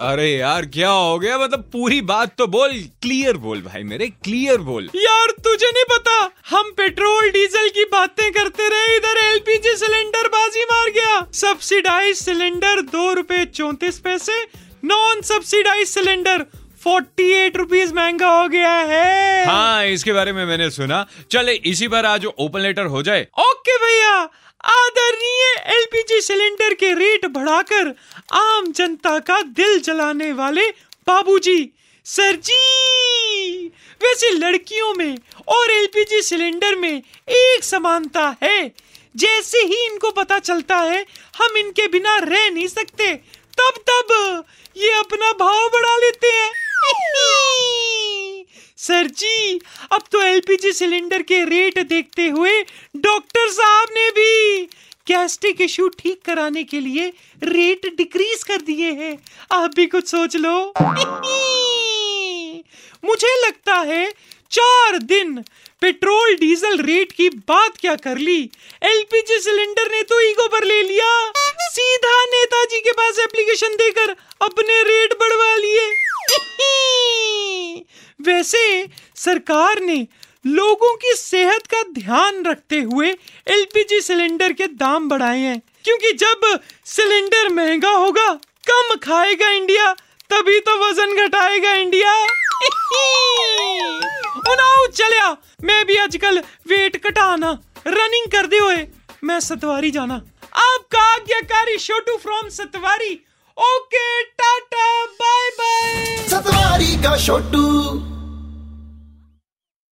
अरे यार क्या हो गया? मतलब पूरी बात तो बोल। क्लियर बोल भाई मेरे क्लियर बोल। यार तुझे नहीं पता? हम पेट्रोल डीजल की बातें करते रहे इधर एलपीजी सिलेंडर बाजी मार गया। सब्सिडाइज सिलेंडर दो रूपए चौतीस पैसे non subsidize cylinder forty eight rupees महँगा हो गया है। हाँ इसके बारे में मैंने सुना। चले, इसी पर आज ओपन लेटर हो जाए। ओके भैया, आदरणीय एलपीजी सिलेंडर के रेट बढ़ाकर आम जनता का दिल जलाने वाले बाबूजी। सर जी, वैसे लड़कियों में और एलपीजी सिलेंडर में एक समानता है। जैसे ही इनको पता चलता है, हम इनके बिना रह नहीं सकते। तब तब ये अपना भाव बढ़ा लेते हैं। सर जी, अब तो एलपीजी सिलेंडर के रेट देखते हुए डॉक्टर साहब ने भी गैस्ट्रिक इशू ठीक कराने के लिए रेट डिक्रीज कर दिए हैं। आप भी कुछ सोच लो। मुझे लगता है चार दिन पेट्रोल डीजल रेट की बात क्या कर ली? एलपीजी सिलेंडर ने तो ईगो पर ले लिया। सीधा नेताजी के पास एप्लीकेशन देकर अपने रेट वैसे सरकार ने लोगों की सेहत का ध्यान रखते हुए एलपीजी सिलेंडर के दाम बढ़ाए हैं, क्योंकि जब सिलेंडर महँगा होगा, कम खाएगा इंडिया, तभी तो वज़न घटाएगा इंडिया। चलिया, मैं भी आजकल वेट घटाना रनिंग करते हुए, मैं सतवारी जाना। आपका आज्ञाकारी Chhotu from Satwari. Okay, tata bye bye Satwari का छोटू